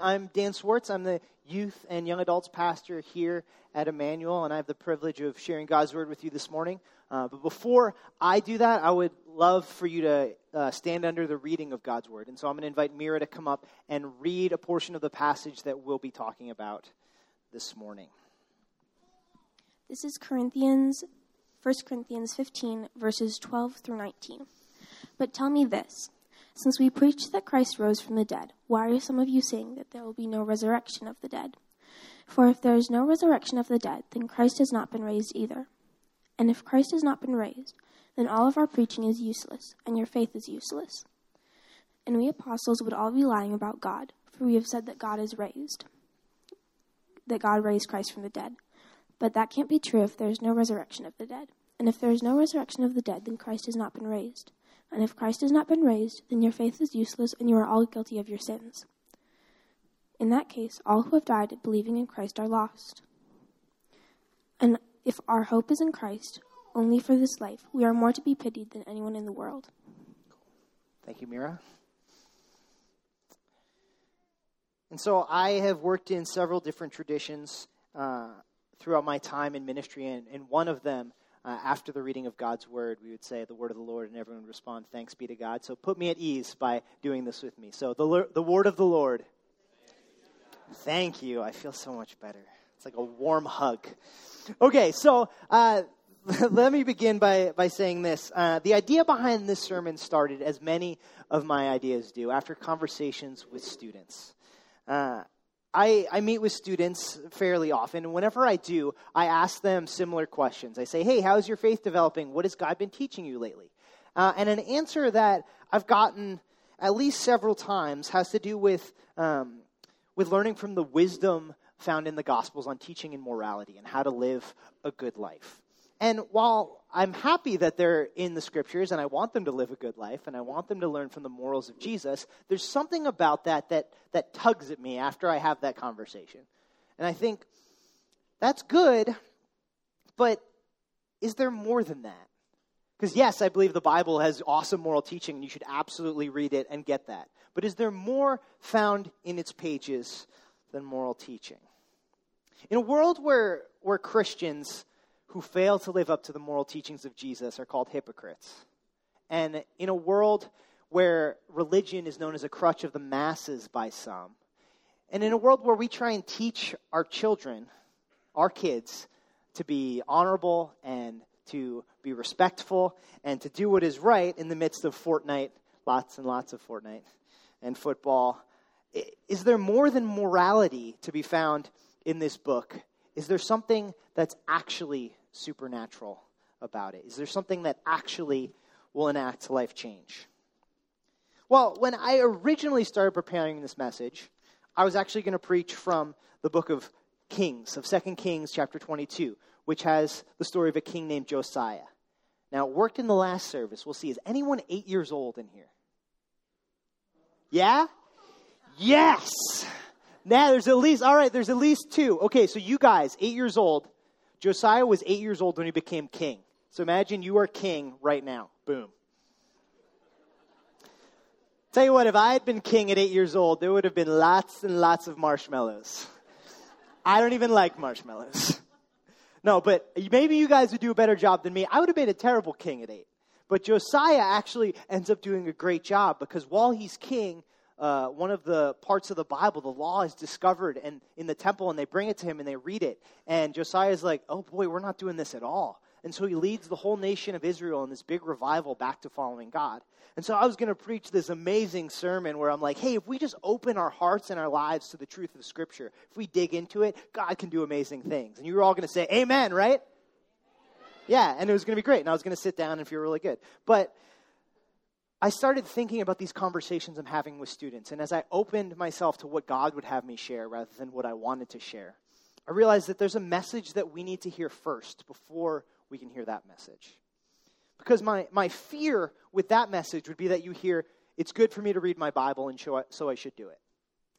I'm Dan Swartz. I'm the youth and young adults pastor here at Emmanuel, and I have the privilege of sharing God's word with you this morning. Uh, but before I do that, I would love for you to uh, stand under the reading of God's word. And so I'm going to invite Mira to come up and read a portion of the passage that we'll be talking about this morning. This is Corinthians, 1 Corinthians 15, verses 12 through 19. But tell me this. Since we preach that Christ rose from the dead, why are some of you saying that there will be no resurrection of the dead? For if there is no resurrection of the dead, then Christ has not been raised either. And if Christ has not been raised, then all of our preaching is useless, and your faith is useless. And we apostles would all be lying about God, for we have said that God is raised, that God raised Christ from the dead. But that can't be true if there is no resurrection of the dead. And if there is no resurrection of the dead, then Christ has not been raised. And if Christ has not been raised, then your faith is useless and you are all guilty of your sins. In that case, all who have died believing in Christ are lost. And if our hope is in Christ, only for this life, we are more to be pitied than anyone in the world. Thank you, Mira. And so I have worked in several different traditions uh, throughout my time in ministry, and, and one of them uh, after the reading of God's word, we would say the word of the Lord, and everyone would respond, Thanks be to God. So put me at ease by doing this with me. So the, the word of the Lord. Thank you. I feel so much better. It's like a warm hug. Okay, so uh, let me begin by, by saying this. Uh, the idea behind this sermon started, as many of my ideas do, after conversations with students. Uh, I, I meet with students fairly often, and whenever I do, I ask them similar questions. I say, Hey, how's your faith developing? What has God been teaching you lately? Uh, and an answer that I've gotten at least several times has to do with, um, with learning from the wisdom found in the Gospels on teaching and morality and how to live a good life. And while I'm happy that they're in the scriptures and I want them to live a good life and I want them to learn from the morals of Jesus, there's something about that that, that tugs at me after I have that conversation. And I think that's good, but is there more than that? Because, yes, I believe the Bible has awesome moral teaching and you should absolutely read it and get that. But is there more found in its pages than moral teaching? In a world where, where Christians who fail to live up to the moral teachings of Jesus are called hypocrites. And in a world where religion is known as a crutch of the masses by some, and in a world where we try and teach our children, our kids, to be honorable and to be respectful and to do what is right in the midst of Fortnite, lots and lots of Fortnite and football, is there more than morality to be found in this book? Is there something that's actually supernatural about it? Is there something that actually will enact life change? Well, when I originally started preparing this message, I was actually going to preach from the book of Kings, of 2 Kings chapter 22, which has the story of a king named Josiah. Now, it worked in the last service. We'll see. Is anyone eight years old in here? Yeah? Yes! Now, there's at least, all right, there's at least two. Okay, so you guys, eight years old, Josiah was eight years old when he became king. So imagine you are king right now. Boom. Tell you what, if I had been king at eight years old, there would have been lots and lots of marshmallows. I don't even like marshmallows. No, but maybe you guys would do a better job than me. I would have been a terrible king at eight. But Josiah actually ends up doing a great job because while he's king, uh, one of the parts of the Bible, the law is discovered and in the temple, and they bring it to him and they read it. And Josiah is like, "Oh boy, we're not doing this at all." And so he leads the whole nation of Israel in this big revival back to following God. And so I was going to preach this amazing sermon where I'm like, hey, if we just open our hearts and our lives to the truth of scripture, if we dig into it, God can do amazing things. And you were all going to say, amen, right? Yeah, and it was going to be great. And I was going to sit down and feel really good. But I started thinking about these conversations I'm having with students, and as I opened myself to what God would have me share rather than what I wanted to share, I realized that there's a message that we need to hear first before we can hear that message. Because my, my fear with that message would be that you hear, it's good for me to read my Bible, and show, so I should do it.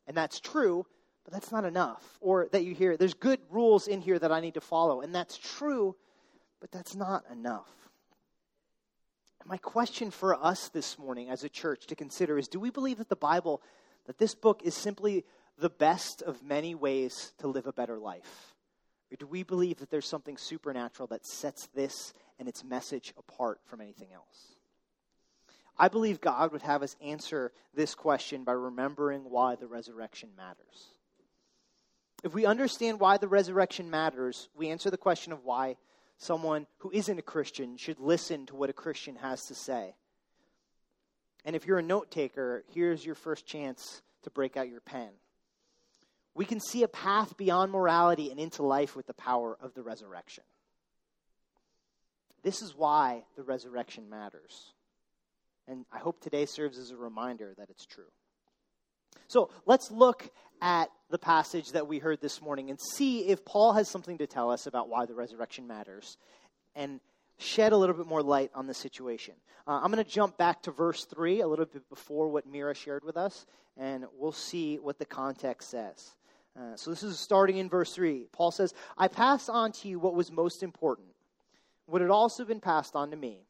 And that's true, but that's not enough. Or that you hear, there's good rules in here that I need to follow, and that's true, but that's not enough. My question for us this morning as a church to consider is do we believe that the Bible, that this book is simply the best of many ways to live a better life? Or do we believe that there's something supernatural that sets this and its message apart from anything else? I believe God would have us answer this question by remembering why the resurrection matters. If we understand why the resurrection matters, we answer the question of why someone who isn't a Christian should listen to what a Christian has to say. And if you're a note taker, here's your first chance to break out your pen. We can see a path beyond morality and into life with the power of the resurrection. This is why the resurrection matters. And I hope today serves as a reminder that it's true. So let's look at the passage that we heard this morning and see if Paul has something to tell us about why the resurrection matters and shed a little bit more light on the situation. Uh, I'm going to jump back to verse 3, a little bit before what Mira shared with us, and we'll see what the context says. Uh, so this is starting in verse 3. Paul says, I pass on to you what was most important, what had also been passed on to me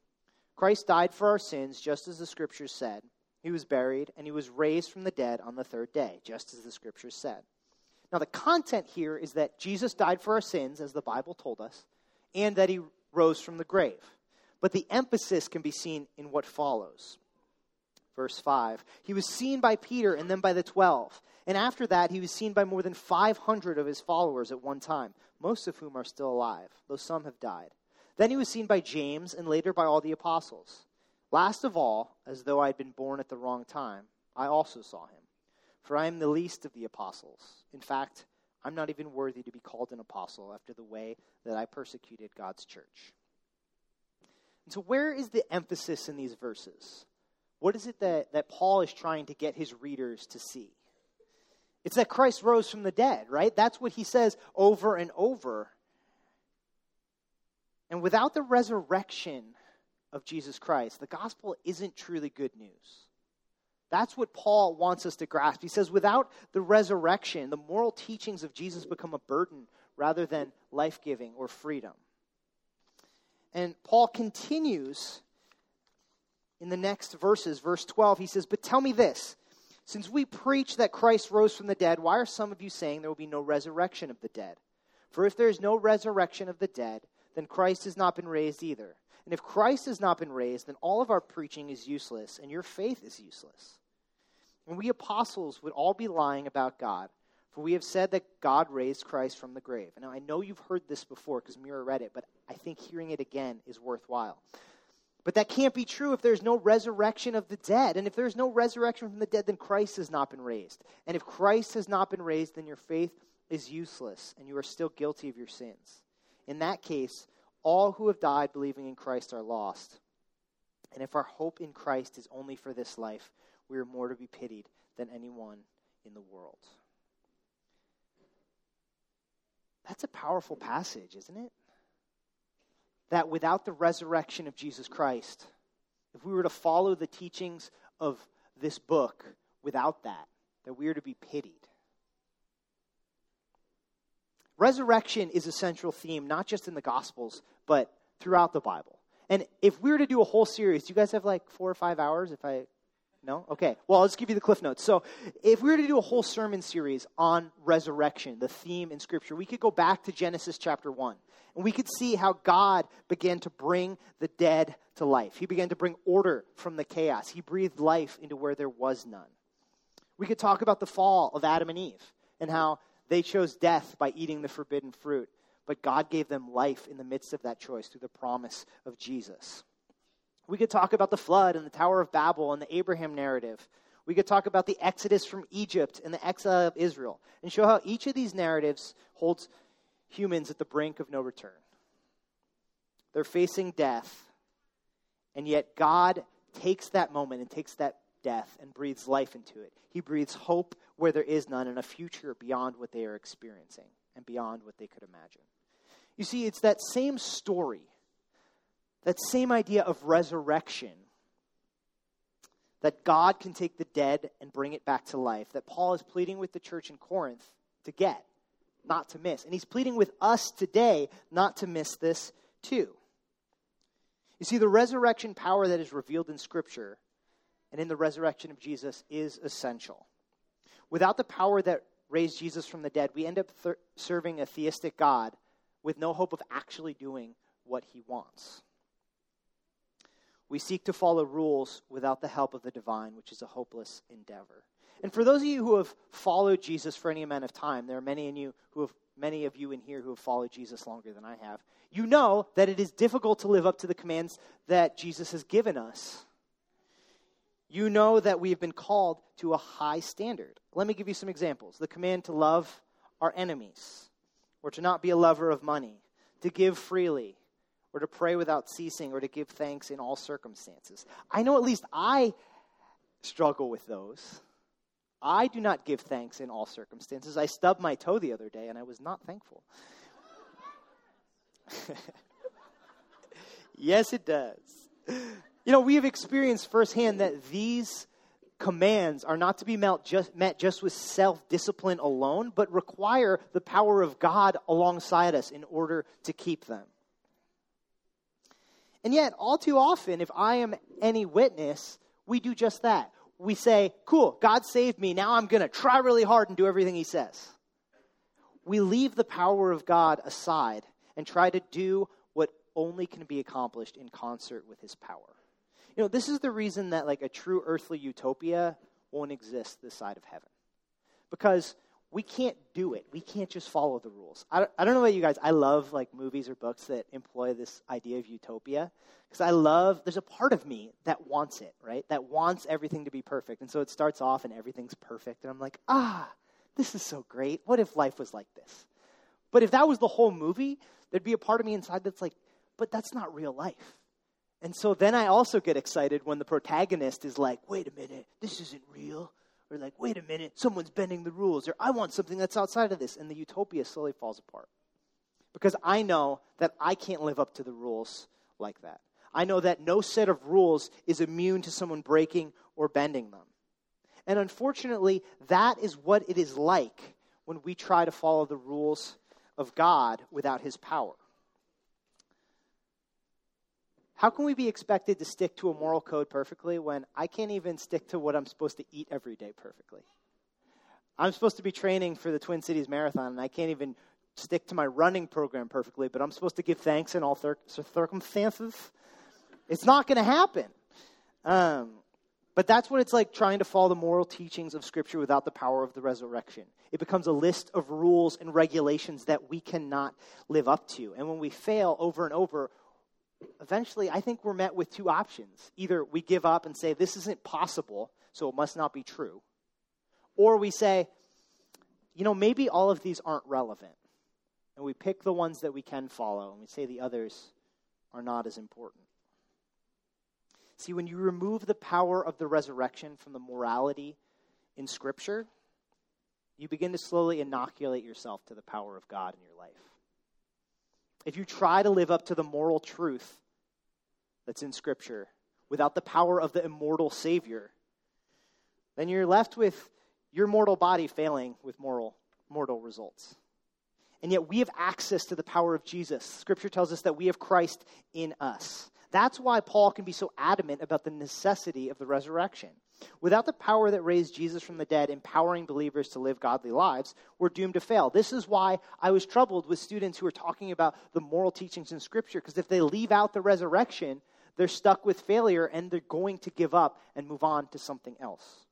Christ died for our sins, just as the Scriptures said. He was buried, and he was raised from the dead on the third day, just as the Scriptures said. Now, the content here is that Jesus died for our sins, as the Bible told us, and that he rose from the grave. But the emphasis can be seen in what follows. Verse 5 He was seen by Peter and then by the twelve. And after that, he was seen by more than 500 of his followers at one time, most of whom are still alive, though some have died. Then he was seen by James and later by all the apostles. Last of all, as though I had been born at the wrong time, I also saw him. For I am the least of the apostles. In fact, I'm not even worthy to be called an apostle after the way that I persecuted God's church. And so, where is the emphasis in these verses? What is it that, that Paul is trying to get his readers to see? It's that Christ rose from the dead, right? That's what he says over and over and without the resurrection of Jesus Christ, the gospel isn't truly good news. That's what Paul wants us to grasp. He says, without the resurrection, the moral teachings of Jesus become a burden rather than life giving or freedom. And Paul continues in the next verses, verse 12. He says, But tell me this since we preach that Christ rose from the dead, why are some of you saying there will be no resurrection of the dead? For if there is no resurrection of the dead, then Christ has not been raised either. And if Christ has not been raised, then all of our preaching is useless, and your faith is useless. And we apostles would all be lying about God, for we have said that God raised Christ from the grave. And now I know you've heard this before because Mira read it, but I think hearing it again is worthwhile. But that can't be true if there's no resurrection of the dead. And if there's no resurrection from the dead, then Christ has not been raised. And if Christ has not been raised, then your faith is useless, and you are still guilty of your sins. In that case, all who have died believing in Christ are lost. And if our hope in Christ is only for this life, we are more to be pitied than anyone in the world. That's a powerful passage, isn't it? That without the resurrection of Jesus Christ, if we were to follow the teachings of this book without that, that we are to be pitied. Resurrection is a central theme, not just in the Gospels, but throughout the Bible. And if we were to do a whole series, do you guys have like four or five hours? If I no? Okay. Well, I'll just give you the cliff notes. So, if we were to do a whole sermon series on resurrection, the theme in Scripture, we could go back to Genesis chapter 1. And we could see how God began to bring the dead to life. He began to bring order from the chaos. He breathed life into where there was none. We could talk about the fall of Adam and Eve and how they chose death by eating the forbidden fruit, but God gave them life in the midst of that choice through the promise of Jesus. We could talk about the flood and the Tower of Babel and the Abraham narrative. We could talk about the exodus from Egypt and the exile of Israel and show how each of these narratives holds humans at the brink of no return. They're facing death, and yet God takes that moment and takes that death and breathes life into it. He breathes hope where there is none and a future beyond what they are experiencing and beyond what they could imagine. You see, it's that same story, that same idea of resurrection, that God can take the dead and bring it back to life, that Paul is pleading with the church in Corinth to get, not to miss. And he's pleading with us today not to miss this too. You see, the resurrection power that is revealed in Scripture and in the resurrection of Jesus is essential. Without the power that raised Jesus from the dead, we end up th- serving a theistic God with no hope of actually doing what he wants. We seek to follow rules without the help of the divine, which is a hopeless endeavor. And for those of you who have followed Jesus for any amount of time, there are many in you who have many of you in here who have followed Jesus longer than I have. You know that it is difficult to live up to the commands that Jesus has given us. You know that we have been called to a high standard. Let me give you some examples. The command to love our enemies, or to not be a lover of money, to give freely, or to pray without ceasing, or to give thanks in all circumstances. I know at least I struggle with those. I do not give thanks in all circumstances. I stubbed my toe the other day and I was not thankful. yes, it does. You know, we have experienced firsthand that these commands are not to be met just, met just with self discipline alone, but require the power of God alongside us in order to keep them. And yet, all too often, if I am any witness, we do just that we say, cool, God saved me. Now I'm going to try really hard and do everything He says. We leave the power of God aside and try to do what only can be accomplished in concert with His power. You know, this is the reason that, like, a true earthly utopia won't exist this side of heaven. Because we can't do it. We can't just follow the rules. I don't, I don't know about you guys. I love like movies or books that employ this idea of utopia because I love. There's a part of me that wants it, right? That wants everything to be perfect, and so it starts off and everything's perfect, and I'm like, ah, this is so great. What if life was like this? But if that was the whole movie, there'd be a part of me inside that's like, but that's not real life. And so then I also get excited when the protagonist is like, wait a minute, this isn't real or like, wait a minute, someone's bending the rules, or I want something that's outside of this. And the utopia slowly falls apart. Because I know that I can't live up to the rules like that. I know that no set of rules is immune to someone breaking or bending them. And unfortunately, that is what it is like when we try to follow the rules of God without His power. How can we be expected to stick to a moral code perfectly when I can't even stick to what I'm supposed to eat every day perfectly? I'm supposed to be training for the Twin Cities Marathon, and I can't even stick to my running program perfectly, but I'm supposed to give thanks in all thir- circumstances. It's not going to happen. Um, but that's what it's like trying to follow the moral teachings of Scripture without the power of the resurrection. It becomes a list of rules and regulations that we cannot live up to. And when we fail over and over, eventually I think we're met with two options. Either we give up and say, this isn't possible, so it must not be true. Or we say, you know, maybe all of these aren't relevant. And we pick the ones that we can follow, and we say the others are not as important. See, when you remove the power of the resurrection from the morality in Scripture, you begin to slowly inoculate yourself to the power of God in your life if you try to live up to the moral truth that's in Scripture without the power of the immortal Savior, then you're left with your mortal body failing with moral, mortal results. And yet we have access to the power of Jesus. Scripture tells us that we have Christ in us. That's why Paul can be so adamant about the necessity of the resurrection. Without the power that raised Jesus from the dead, empowering believers to live godly lives, we're doomed to fail. This is why I was troubled with students who are talking about the moral teachings in Scripture, because if they leave out the resurrection, they're stuck with failure and they're going to give up and move on to something else.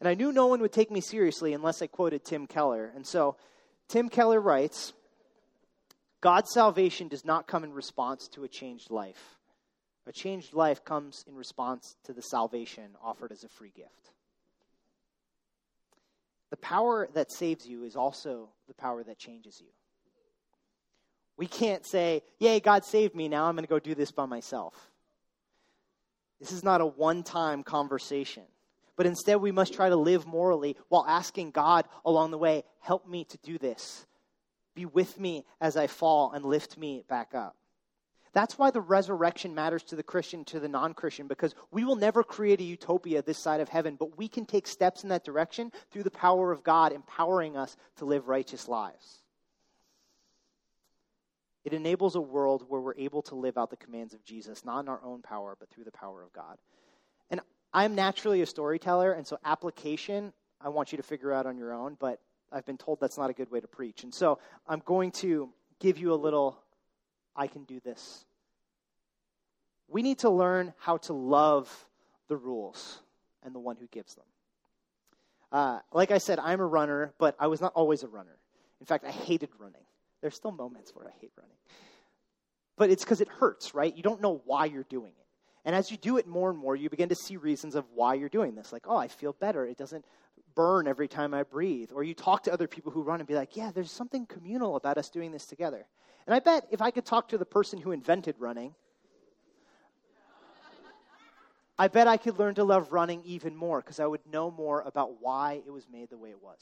And I knew no one would take me seriously unless I quoted Tim Keller. And so Tim Keller writes God's salvation does not come in response to a changed life. A changed life comes in response to the salvation offered as a free gift. The power that saves you is also the power that changes you. We can't say, Yay, God saved me, now I'm going to go do this by myself. This is not a one time conversation. But instead, we must try to live morally while asking God along the way, Help me to do this. Be with me as I fall and lift me back up. That's why the resurrection matters to the Christian, to the non Christian, because we will never create a utopia this side of heaven, but we can take steps in that direction through the power of God empowering us to live righteous lives. It enables a world where we're able to live out the commands of Jesus, not in our own power, but through the power of God. And I'm naturally a storyteller, and so application I want you to figure out on your own, but I've been told that's not a good way to preach. And so I'm going to give you a little I can do this. We need to learn how to love the rules and the one who gives them. Uh, like I said, I'm a runner, but I was not always a runner. In fact, I hated running. There's still moments where I hate running. But it's because it hurts, right? You don't know why you're doing it. And as you do it more and more, you begin to see reasons of why you're doing this. Like, oh, I feel better. It doesn't burn every time I breathe. Or you talk to other people who run and be like, yeah, there's something communal about us doing this together. And I bet if I could talk to the person who invented running, I bet I could learn to love running even more because I would know more about why it was made the way it was.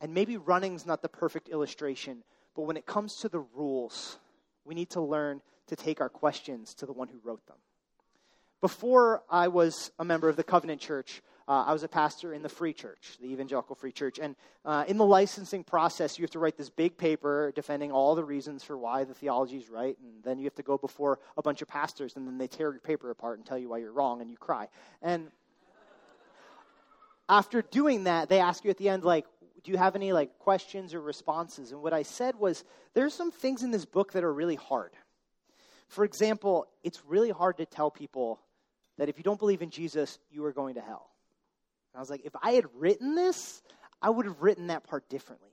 And maybe running's not the perfect illustration, but when it comes to the rules, we need to learn to take our questions to the one who wrote them. Before I was a member of the Covenant Church, uh, I was a pastor in the Free Church, the Evangelical Free Church. And uh, in the licensing process, you have to write this big paper defending all the reasons for why the theology is right. And then you have to go before a bunch of pastors, and then they tear your paper apart and tell you why you're wrong, and you cry. And after doing that, they ask you at the end, like, do you have any like questions or responses? And what I said was, there's some things in this book that are really hard. For example, it's really hard to tell people that if you don't believe in Jesus, you are going to hell. And I was like, if I had written this, I would have written that part differently.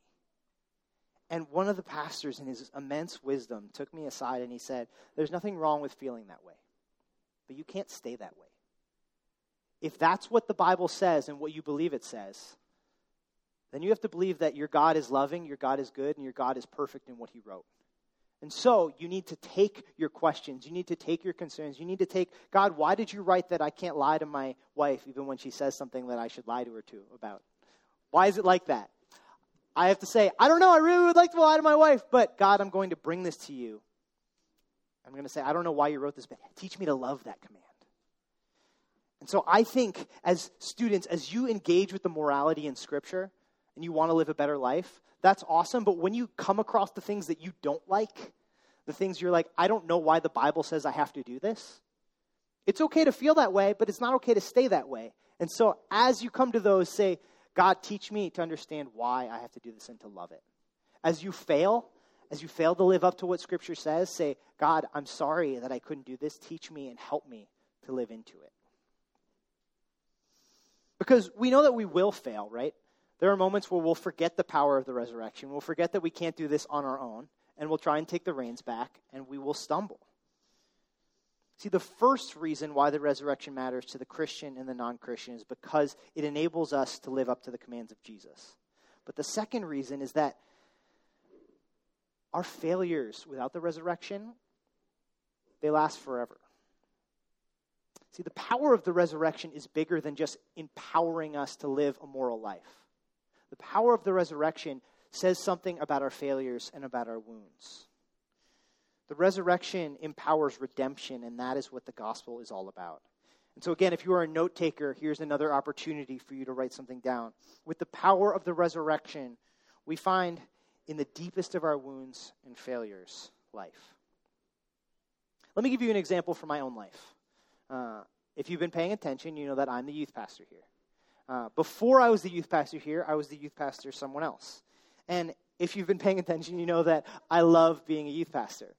And one of the pastors, in his immense wisdom, took me aside and he said, There's nothing wrong with feeling that way, but you can't stay that way. If that's what the Bible says and what you believe it says, then you have to believe that your God is loving, your God is good, and your God is perfect in what he wrote. And so you need to take your questions. You need to take your concerns. You need to take, God, why did you write that I can't lie to my wife even when she says something that I should lie to her to about? Why is it like that? I have to say, I don't know, I really would like to lie to my wife, but God, I'm going to bring this to you. I'm going to say, I don't know why you wrote this, but teach me to love that command. And so I think as students, as you engage with the morality in Scripture and you want to live a better life, that's awesome. But when you come across the things that you don't like, the things you're like, I don't know why the Bible says I have to do this, it's okay to feel that way, but it's not okay to stay that way. And so as you come to those, say, God, teach me to understand why I have to do this and to love it. As you fail, as you fail to live up to what Scripture says, say, God, I'm sorry that I couldn't do this. Teach me and help me to live into it. Because we know that we will fail, right? There are moments where we'll forget the power of the resurrection. We'll forget that we can't do this on our own, and we'll try and take the reins back, and we will stumble. See, the first reason why the resurrection matters to the Christian and the non Christian is because it enables us to live up to the commands of Jesus. But the second reason is that our failures without the resurrection, they last forever. See, the power of the resurrection is bigger than just empowering us to live a moral life. The power of the resurrection says something about our failures and about our wounds. The resurrection empowers redemption, and that is what the gospel is all about. And so, again, if you are a note taker, here's another opportunity for you to write something down. With the power of the resurrection, we find in the deepest of our wounds and failures life. Let me give you an example from my own life. Uh, if you've been paying attention, you know that I'm the youth pastor here. Uh, before I was the youth pastor here, I was the youth pastor someone else. And if you've been paying attention, you know that I love being a youth pastor.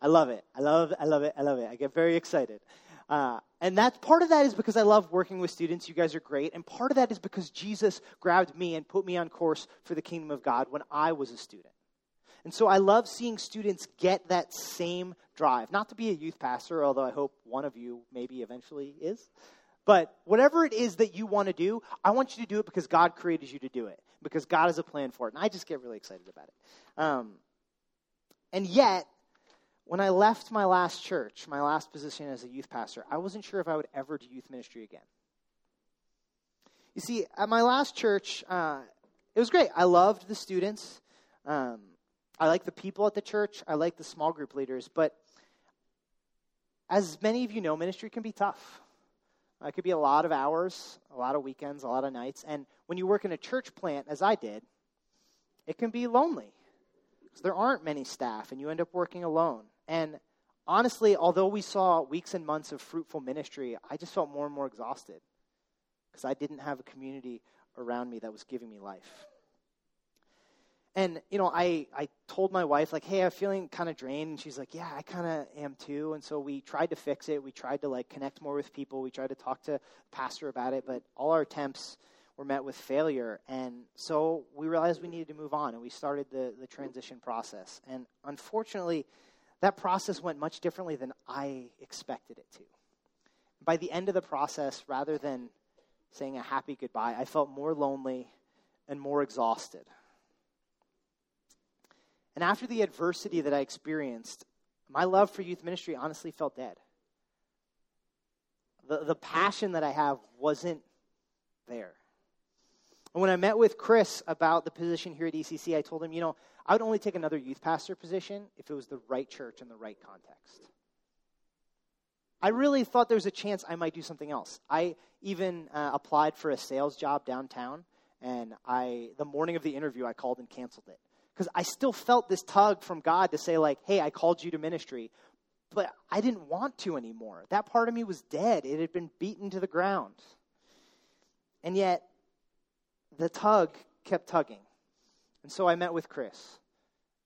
I love it. I love, I love it. I love it. I get very excited. Uh, and that part of that is because I love working with students. You guys are great. And part of that is because Jesus grabbed me and put me on course for the kingdom of God when I was a student. And so I love seeing students get that same drive. Not to be a youth pastor, although I hope one of you maybe eventually is. But whatever it is that you want to do, I want you to do it because God created you to do it, because God has a plan for it. And I just get really excited about it. Um, and yet, when I left my last church, my last position as a youth pastor, I wasn't sure if I would ever do youth ministry again. You see, at my last church, uh, it was great. I loved the students. Um, I like the people at the church. I like the small group leaders. But as many of you know, ministry can be tough. It could be a lot of hours, a lot of weekends, a lot of nights. And when you work in a church plant, as I did, it can be lonely because there aren't many staff and you end up working alone. And honestly, although we saw weeks and months of fruitful ministry, I just felt more and more exhausted because I didn't have a community around me that was giving me life. And, you know, I, I told my wife, like, hey, I'm feeling kind of drained. And she's like, yeah, I kind of am too. And so we tried to fix it. We tried to, like, connect more with people. We tried to talk to pastor about it. But all our attempts were met with failure. And so we realized we needed to move on. And we started the, the transition process. And unfortunately, that process went much differently than I expected it to. By the end of the process, rather than saying a happy goodbye, I felt more lonely and more exhausted. And after the adversity that I experienced, my love for youth ministry honestly felt dead. The, the passion that I have wasn't there. And when I met with Chris about the position here at ECC, I told him, you know, I would only take another youth pastor position if it was the right church in the right context. I really thought there was a chance I might do something else. I even uh, applied for a sales job downtown, and I the morning of the interview I called and canceled it because I still felt this tug from God to say, like, hey, I called you to ministry, but I didn't want to anymore. That part of me was dead, it had been beaten to the ground. And yet, the tug kept tugging. And so I met with Chris,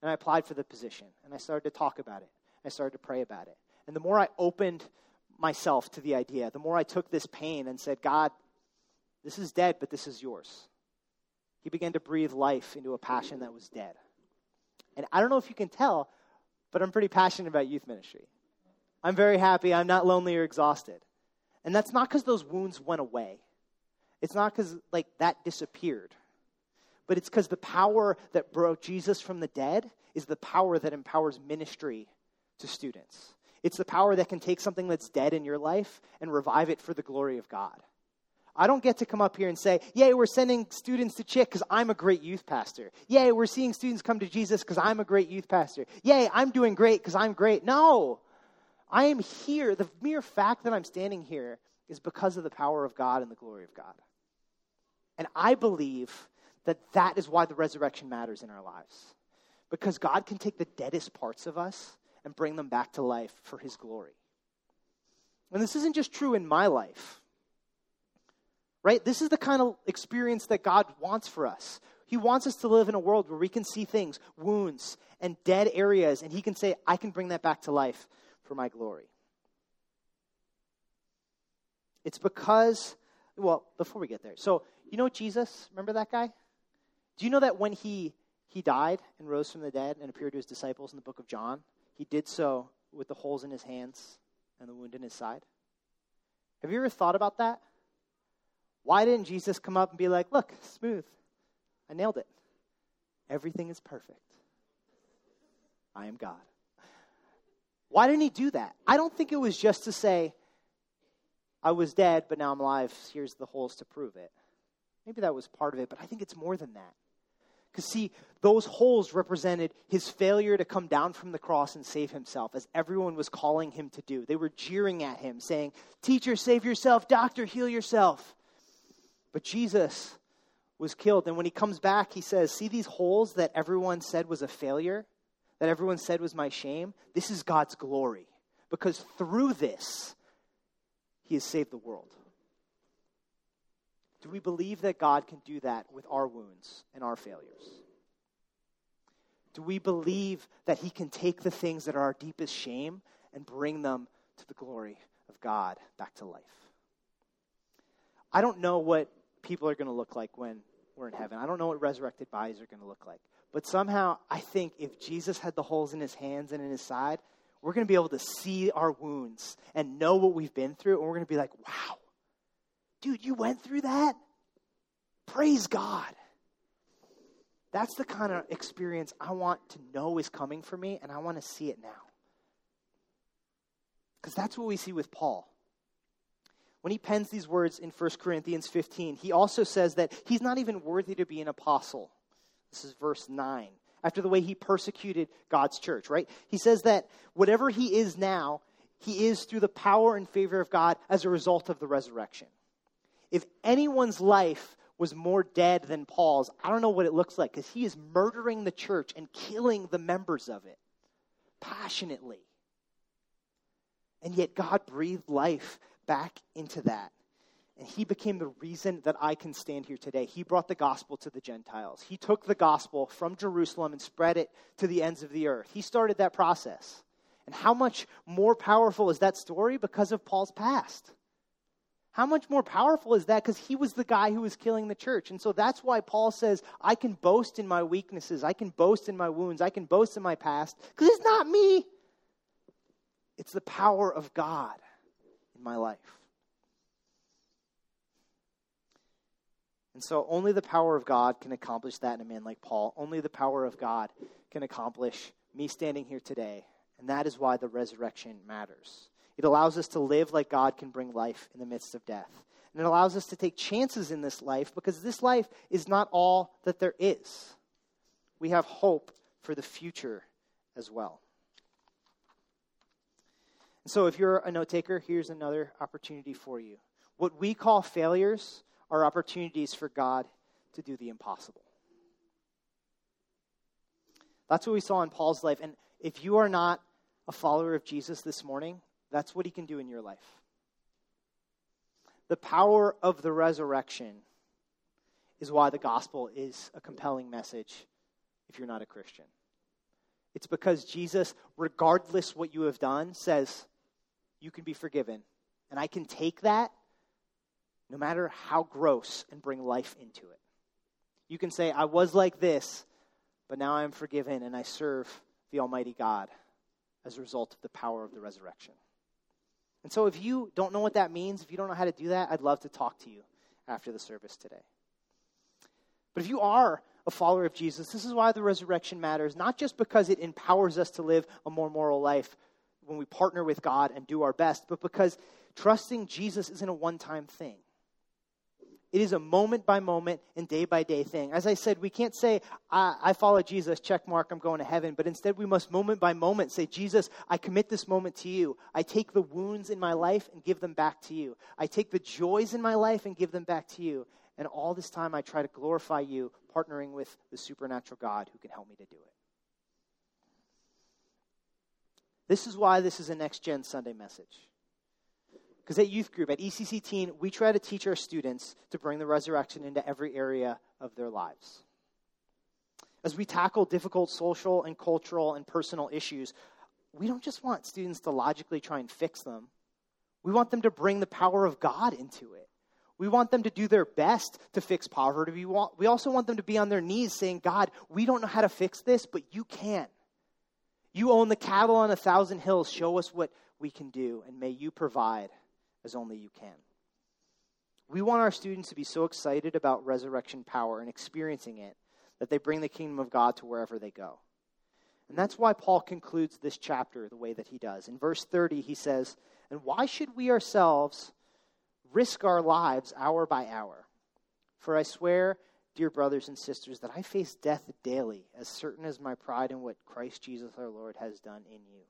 and I applied for the position, and I started to talk about it. I started to pray about it. And the more I opened myself to the idea, the more I took this pain and said, God, this is dead, but this is yours he began to breathe life into a passion that was dead. And I don't know if you can tell, but I'm pretty passionate about youth ministry. I'm very happy. I'm not lonely or exhausted. And that's not because those wounds went away. It's not because like that disappeared. But it's because the power that brought Jesus from the dead is the power that empowers ministry to students. It's the power that can take something that's dead in your life and revive it for the glory of God. I don't get to come up here and say, Yay, we're sending students to CHIC because I'm a great youth pastor. Yay, we're seeing students come to Jesus because I'm a great youth pastor. Yay, I'm doing great because I'm great. No. I am here. The mere fact that I'm standing here is because of the power of God and the glory of God. And I believe that that is why the resurrection matters in our lives. Because God can take the deadest parts of us and bring them back to life for his glory. And this isn't just true in my life right? This is the kind of experience that God wants for us. He wants us to live in a world where we can see things, wounds, and dead areas, and He can say, I can bring that back to life for my glory. It's because, well, before we get there, so you know Jesus? Remember that guy? Do you know that when he, he died and rose from the dead and appeared to his disciples in the book of John, he did so with the holes in his hands and the wound in his side? Have you ever thought about that? Why didn't Jesus come up and be like, look, smooth? I nailed it. Everything is perfect. I am God. Why didn't he do that? I don't think it was just to say, I was dead, but now I'm alive. Here's the holes to prove it. Maybe that was part of it, but I think it's more than that. Because, see, those holes represented his failure to come down from the cross and save himself, as everyone was calling him to do. They were jeering at him, saying, Teacher, save yourself. Doctor, heal yourself. But Jesus was killed. And when he comes back, he says, See these holes that everyone said was a failure, that everyone said was my shame? This is God's glory. Because through this, he has saved the world. Do we believe that God can do that with our wounds and our failures? Do we believe that he can take the things that are our deepest shame and bring them to the glory of God back to life? I don't know what people are going to look like when we're in heaven. I don't know what resurrected bodies are going to look like. But somehow, I think if Jesus had the holes in his hands and in his side, we're going to be able to see our wounds and know what we've been through. And we're going to be like, wow, dude, you went through that? Praise God. That's the kind of experience I want to know is coming for me, and I want to see it now. Because that's what we see with Paul when he pens these words in 1 Corinthians 15, he also says that he's not even worthy to be an apostle. This is verse 9. After the way he persecuted God's church, right? He says that whatever he is now, he is through the power and favor of God as a result of the resurrection. If anyone's life was more dead than Paul's, I don't know what it looks like because he is murdering the church and killing the members of it passionately. And yet God breathed life back into that. And he became the reason that I can stand here today. He brought the gospel to the Gentiles. He took the gospel from Jerusalem and spread it to the ends of the earth. He started that process. And how much more powerful is that story because of Paul's past? How much more powerful is that? Because he was the guy who was killing the church. And so that's why Paul says, I can boast in my weaknesses. I can boast in my wounds. I can boast in my past. Because it's not me, it's the power of God in my life. And so only the power of God can accomplish that in a man like Paul. Only the power of God can accomplish me standing here today. And that is why the resurrection matters. It allows us to live like God can bring life in the midst of death. And it allows us to take chances in this life because this life is not all that there is. We have hope for the future as well. So, if you're a note taker, here's another opportunity for you. What we call failures are opportunities for God to do the impossible. That's what we saw in Paul's life. And if you are not a follower of Jesus this morning, that's what he can do in your life. The power of the resurrection is why the gospel is a compelling message if you're not a Christian. It's because Jesus, regardless what you have done, says, You can be forgiven. And I can take that no matter how gross, and bring life into it. You can say, I was like this, but now I am forgiven and I serve the Almighty God as a result of the power of the resurrection. And so, if you don't know what that means, if you don't know how to do that, I'd love to talk to you after the service today. But if you are a follower of Jesus, this is why the resurrection matters, not just because it empowers us to live a more moral life when we partner with God and do our best, but because trusting Jesus isn't a one time thing. It is a moment by moment and day by day thing. As I said, we can't say, I, I, follow Jesus, check mark, I'm going to heaven. But instead, we must moment by moment say, Jesus, I commit this moment to you. I take the wounds in my life and give them back to you. I take the joys in my life and give them back to you. And all this time, I try to glorify you, partnering with the supernatural God who can help me to do it. This is why this is a next gen Sunday message. Because at youth group, at ECC Teen, we try to teach our students to bring the resurrection into every area of their lives. As we tackle difficult social and cultural and personal issues, we don't just want students to logically try and fix them. We want them to bring the power of God into it. We want them to do their best to fix poverty. We, want, we also want them to be on their knees saying, God, we don't know how to fix this, but you can. You own the cattle on a thousand hills. Show us what we can do, and may you provide as only you can. We want our students to be so excited about resurrection power and experiencing it that they bring the kingdom of God to wherever they go. And that's why Paul concludes this chapter the way that he does. In verse 30, he says, And why should we ourselves risk our lives hour by hour? For I swear, dear brothers and sisters, that I face death daily, as certain as my pride in what Christ Jesus our Lord has done in you.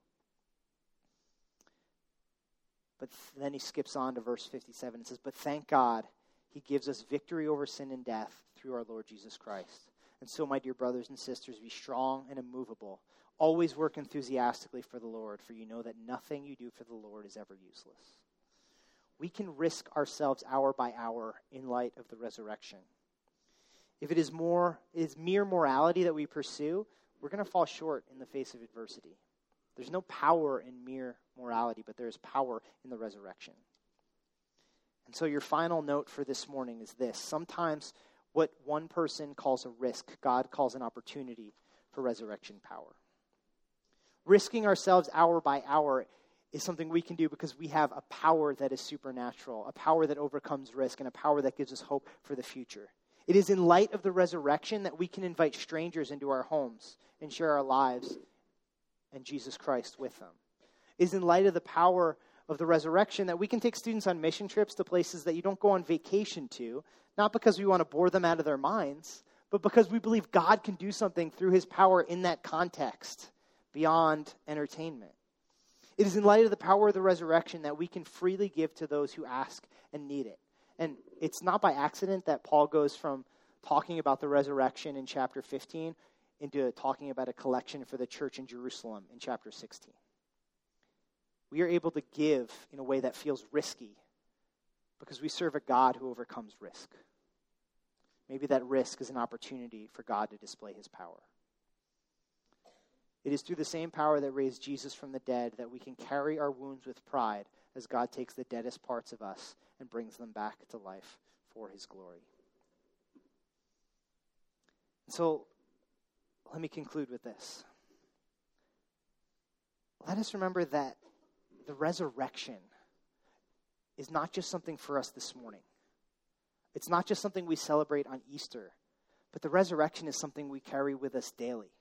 But then he skips on to verse 57 and says, But thank God he gives us victory over sin and death through our Lord Jesus Christ. And so, my dear brothers and sisters, be strong and immovable. Always work enthusiastically for the Lord, for you know that nothing you do for the Lord is ever useless. We can risk ourselves hour by hour in light of the resurrection. If it is more it is mere morality that we pursue, we're going to fall short in the face of adversity. There's no power in mere morality, but there is power in the resurrection. And so, your final note for this morning is this sometimes what one person calls a risk, God calls an opportunity for resurrection power. Risking ourselves hour by hour is something we can do because we have a power that is supernatural, a power that overcomes risk, and a power that gives us hope for the future. It is in light of the resurrection that we can invite strangers into our homes and share our lives and Jesus Christ with them is in light of the power of the resurrection that we can take students on mission trips to places that you don't go on vacation to, not because we want to bore them out of their minds, but because we believe God can do something through his power in that context beyond entertainment. It is in light of the power of the resurrection that we can freely give to those who ask and need it. And it's not by accident that Paul goes from talking about the resurrection in chapter 15 into talking about a collection for the church in Jerusalem in chapter 16 we are able to give in a way that feels risky Because we serve a God who overcomes risk. Maybe that risk is an opportunity for God to display his power. It is through the same power that raised Jesus from the dead that we can carry our wounds with pride as God takes the deadest parts of us and brings them back to life for his glory. So let me conclude with this. Let us remember that the resurrection is not just something for us this morning. It's not just something we celebrate on Easter, but the resurrection is something we carry with us daily.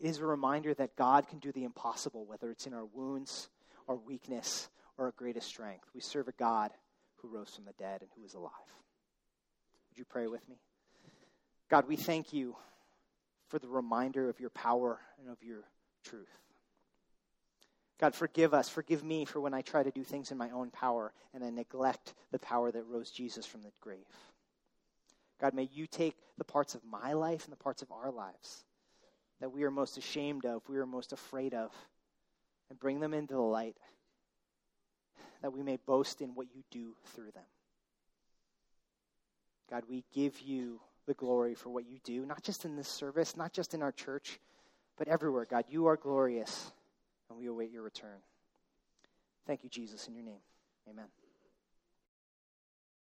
It is a reminder that God can do the impossible, whether it's in our wounds, our weakness, or our greatest strength. We serve a God who rose from the dead and who is alive. Would you pray with me? God, we thank you for the reminder of your power and of your truth. God, forgive us. Forgive me for when I try to do things in my own power and I neglect the power that rose Jesus from the grave. God, may you take the parts of my life and the parts of our lives that we are most ashamed of, we are most afraid of, and bring them into the light that we may boast in what you do through them. God, we give you the glory for what you do, not just in this service, not just in our church, but everywhere. God, you are glorious, and we await your return. Thank you, Jesus, in your name. Amen.